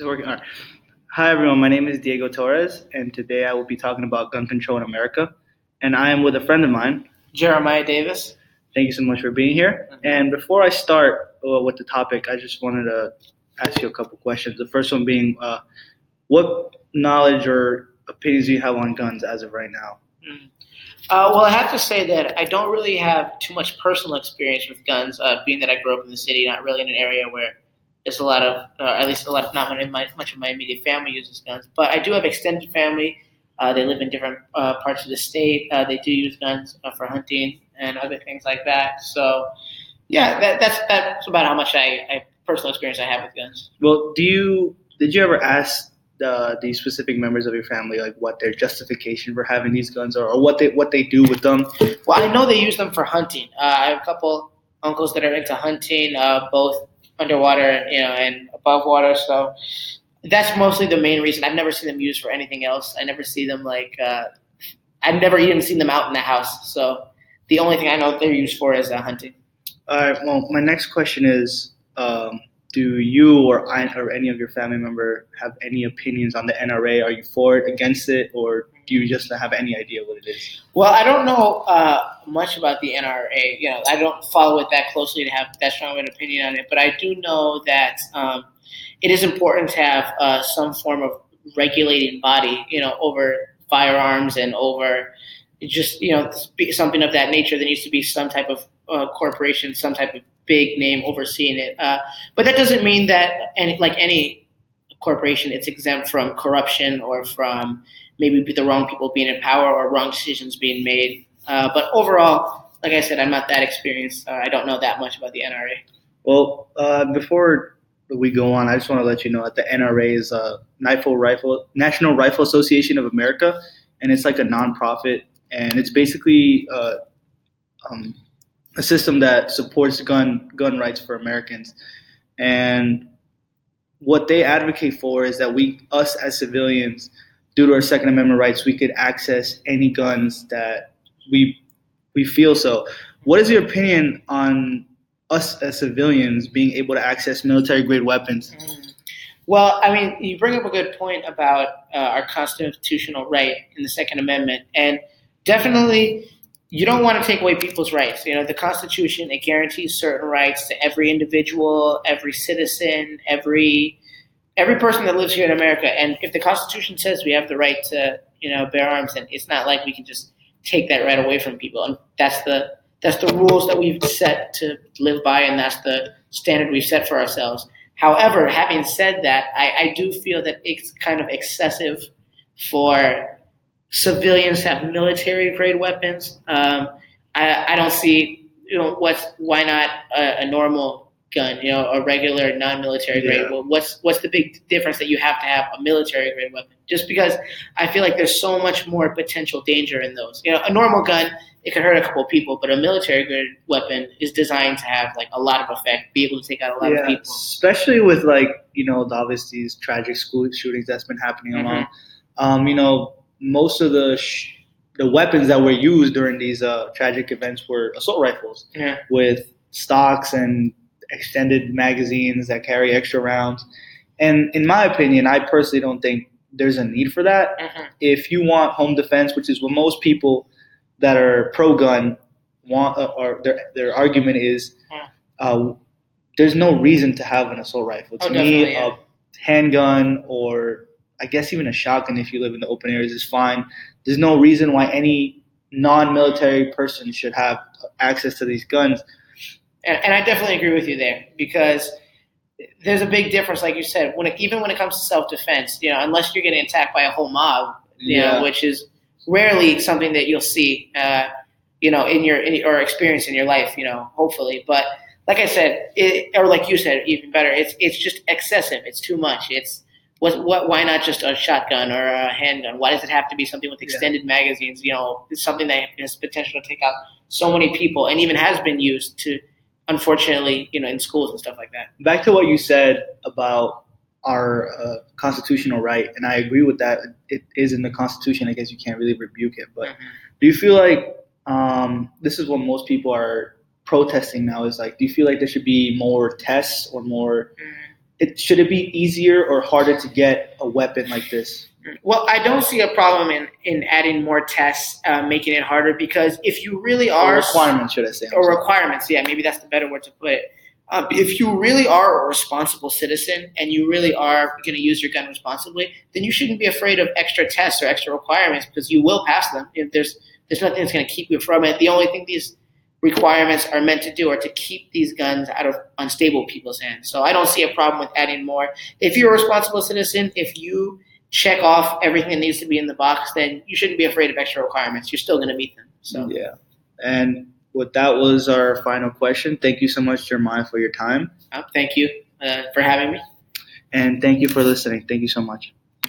Is it working? All right. Hi, everyone. My name is Diego Torres, and today I will be talking about gun control in America. And I am with a friend of mine. Jeremiah Davis. Thank you so much for being here. And before I start uh, with the topic, I just wanted to ask you a couple questions. The first one being, uh, what knowledge or opinions do you have on guns as of right now? Uh, well, I have to say that I don't really have too much personal experience with guns, uh, being that I grew up in the city, not really in an area where there's a lot of, uh, at least a lot of, not my, much of my immediate family uses guns. But I do have extended family. Uh, they live in different uh, parts of the state. Uh, they do use guns for hunting and other things like that. So, yeah, that, that's that's about how much I, I personal experience I have with guns. Well, do you did you ever ask the the specific members of your family like what their justification for having these guns are, or what they what they do with them? Well, I know they use them for hunting. Uh, I have a couple uncles that are into hunting, uh, both underwater, you know, and above water. So that's mostly the main reason. I've never seen them used for anything else. I never see them like. Uh, I've never even seen them out in the house. So the only thing I know they're used for is uh, hunting. All right. Well, my next question is. Um, do you or I or any of your family member have any opinions on the NRA? Are you for it, against it, or do you just have any idea what it is? Well, I don't know uh, much about the NRA. You know, I don't follow it that closely to have that strong of an opinion on it. But I do know that um, it is important to have uh, some form of regulating body, you know, over firearms and over just you know something of that nature. There needs to be some type of uh, corporation, some type of big name overseeing it. Uh, but that doesn't mean that any like any corporation, it's exempt from corruption or from maybe be the wrong people being in power or wrong decisions being made. Uh, but overall, like I said, I'm not that experienced. Uh, I don't know that much about the NRA. Well, uh, before we go on, I just want to let you know that the NRA is a National Rifle National Rifle Association of America, and it's like a nonprofit, and it's basically uh, um, a system that supports gun gun rights for Americans, and what they advocate for is that we, us as civilians, due to our Second Amendment rights, we could access any guns that we we feel so. What is your opinion on us as civilians being able to access military grade weapons? Mm. Well, I mean, you bring up a good point about uh, our constitutional right in the Second Amendment, and definitely you don't want to take away people's rights. You know, the Constitution it guarantees certain rights to every individual, every citizen, every every person that lives here in America. And if the Constitution says we have the right to, you know, bear arms, then it's not like we can just take that right away from people. And that's the that's the rules that we've set to live by, and that's the standard we've set for ourselves. However, having said that, I, I do feel that it's kind of excessive for civilians to have military grade weapons. Um, I, I, don't see, you know, what's why not a, a normal gun, you know, a regular non-military grade. Yeah. Well, what's what's the big difference that you have to have a military grade weapon? Just because I feel like there's so much more potential danger in those. You know, a normal gun it could hurt a couple people, but a military grade weapon is designed to have like a lot of effect, be able to take out a lot yeah, of people. Especially with like you know obviously these tragic school shootings that's been happening Mhm. along. Um, you know, most of the sh- the weapons that were used during these uh, tragic events were assault rifles Yeah. with stocks and extended magazines that carry extra rounds. And in my opinion, I personally don't think there's a need for that. Mhm. If you want home defense, which is what most people that are pro gun want, uh, or their their argument is, Yeah. uh, there's no reason to have an assault rifle. To Oh, me, yeah. a handgun or I guess even a shotgun, if you live in the open areas, is fine. There's no reason why any non-military person should have access to these guns. And, and I definitely agree with you there because there's a big difference, like you said, when it, even when it comes to self-defense. You know, unless you're getting attacked by a whole mob, you Yeah. know, which is rarely something that you'll see, uh, you know, in your in, or experience in your life. You know, hopefully, but like I said, it, or like you said, even better, it's it's just excessive. It's too much. It's what, what why not just a shotgun or a handgun? Why does it have to be something with extended magazines? You know, it's something that has potential to take out so many people, and even has been used to, unfortunately, you know, in schools and stuff like that. Back to what you said about our uh, constitutional right, and I agree with that. It is in the Constitution. I guess you can't really rebuke it. But do you feel like um, this is what most people are protesting now? Is like, do you feel like there should be more tests or more it should it be easier or harder to get a weapon like this? Well, I don't see a problem in, in adding more tests, uh, making it harder because if you really are Or requirements, should I say? Or requirements, yeah, maybe that's the better word to put it. Um, if you really are a responsible citizen and you really are going to use your gun responsibly, then you shouldn't be afraid of extra tests or extra requirements because you will pass them. If there's there's nothing that's going to keep you from it. The only thing these requirements are meant to do are to keep these guns out of unstable people's hands. So I don't see a problem with adding more. If you're a responsible citizen, if you check off everything that needs to be in the box, then you shouldn't be afraid of extra requirements. You're still going to meet them. So Yeah. And with that was our final question. Thank you so much, Jeremiah, for your time. uh, thank you uh, for having me. And thank you for listening. Thank you so much.